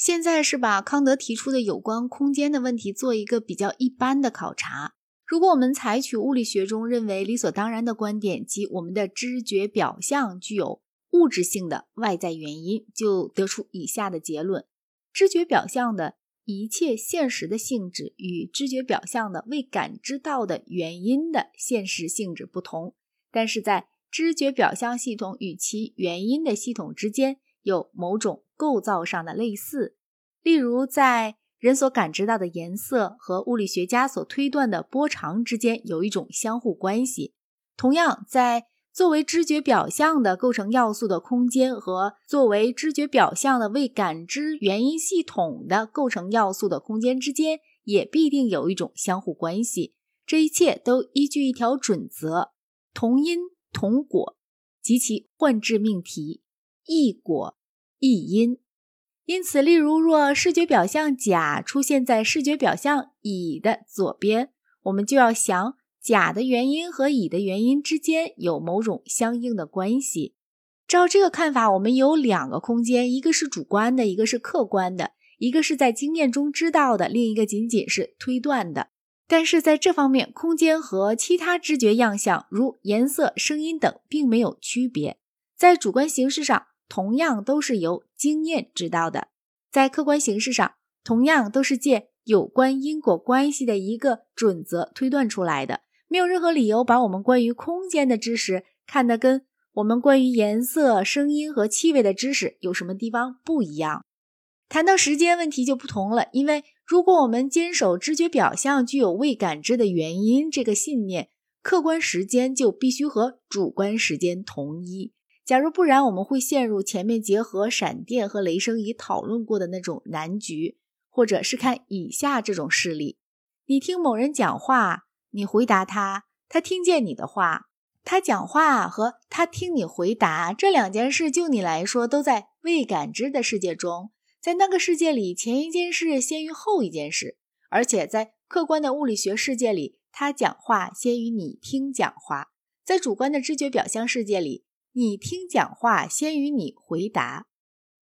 现在是把康德提出的有关空间的问题做一个比较一般的考察。如果我们采取物理学中认为理所当然的观点，即我们的知觉表象具有物质性的外在原因，就得出以下的结论：知觉表象的一切现实的性质与知觉表象的未感知到的原因的现实性质不同，但是在知觉表象系统与其原因的系统之间有某种。构造上的类似，例如在人所感知到的颜色和物理学家所推断的波长之间有一种相互关系。同样，在作为知觉表象的构成要素的空间和作为知觉表象的未感知原因系统的构成要素的空间之间，也必定有一种相互关系。这一切都依据一条准则：同因同果及其换质命题，异果。异因，因此，例如，若视觉表象甲出现在视觉表象乙的左边，我们就要想甲的原因和乙的原因之间有某种相应的关系。照这个看法，我们有两个空间，一个是主观的，一个是客观的，一个是在经验中知道的，另一个仅仅是推断的。但是在这方面，空间和其他知觉样象，如颜色、声音等，并没有区别。在主观形式上。同样都是由经验知道的，在客观形式上，同样都是借有关因果关系的一个准则推断出来的。没有任何理由把我们关于空间的知识看得跟我们关于颜色、声音和气味的知识有什么地方不一样。谈到时间问题就不同了，因为如果我们坚守知觉表象具有未感知的原因这个信念，客观时间就必须和主观时间同一。假如不然，我们会陷入前面结合闪电和雷声已讨论过的那种难局，或者是看以下这种事例：你听某人讲话，你回答他，他听见你的话，他讲话和他听你回答这两件事，就你来说都在未感知的世界中，在那个世界里，前一件事先于后一件事，而且在客观的物理学世界里，他讲话先于你听讲话，在主观的知觉表象世界里。你听讲话先于你回答，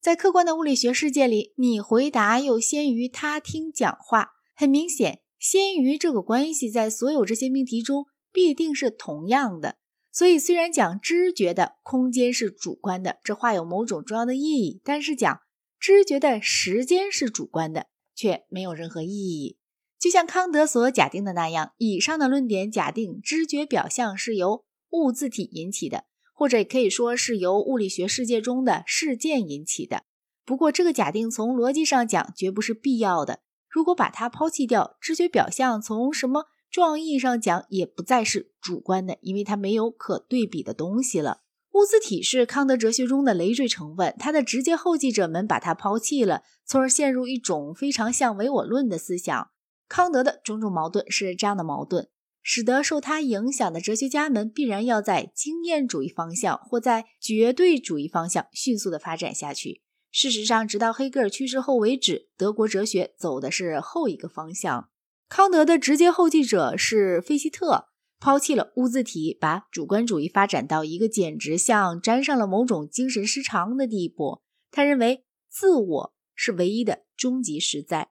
在客观的物理学世界里，你回答又先于他听讲话。很明显，先于这个关系在所有这些命题中必定是同样的。所以，虽然讲知觉的空间是主观的，这话有某种重要的意义；但是讲知觉的时间是主观的，却没有任何意义。就像康德所假定的那样，以上的论点假定知觉表象是由物自体引起的。或者也可以说是由物理学世界中的事件引起的。不过，这个假定从逻辑上讲绝不是必要的。如果把它抛弃掉，知觉表象从什么重要意义上讲也不再是主观的，因为它没有可对比的东西了。物自体是康德哲学中的累赘成分，他的直接后继者们把它抛弃了，从而陷入一种非常像唯我论的思想。康德的种种矛盾是这样的矛盾。使得受他影响的哲学家们必然要在经验主义方向或在绝对主义方向迅速地发展下去。事实上，直到黑格尔去世后为止，德国哲学走的是后一个方向。康德的直接后继者是费希特，抛弃了物自体，把主观主义发展到一个简直像沾上了某种精神失常的地步。他认为自我是唯一的终极实在，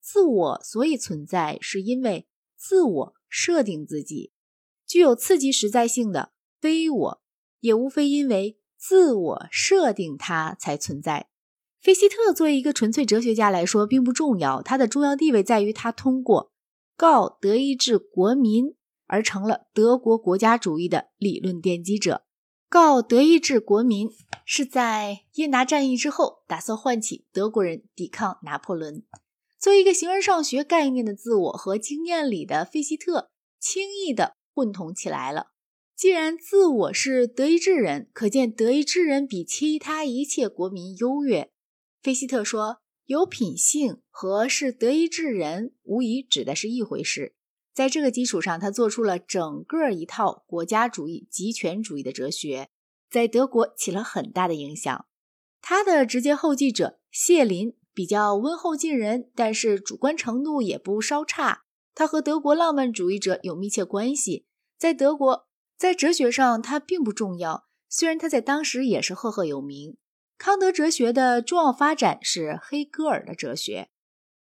自我所以存在，是因为自我。设定自己具有刺激实在性的非我，也无非因为自我设定它才存在。菲希特作为一个纯粹哲学家来说并不重要，他的重要地位在于他通过告德意志国民而成了德国国家主义的理论奠基者。告德意志国民是在耶拿战役之后打算唤起德国人抵抗拿破仑。作为一个形而上学概念的自我和经验里的费希特轻易地混同起来了。既然自我是德意志人，可见德意志人比其他一切国民优越。费希特说，有品性和是德意志人无疑指的是一回事。在这个基础上，他做出了整个一套国家主义、极权主义的哲学，在德国起了很大的影响。他的直接后继者谢林。比较温厚近人，但是主观程度也不稍差。他和德国浪漫主义者有密切关系。在德国，在哲学上他并不重要，虽然他在当时也是赫赫有名。康德哲学的重要发展是黑格尔的哲学。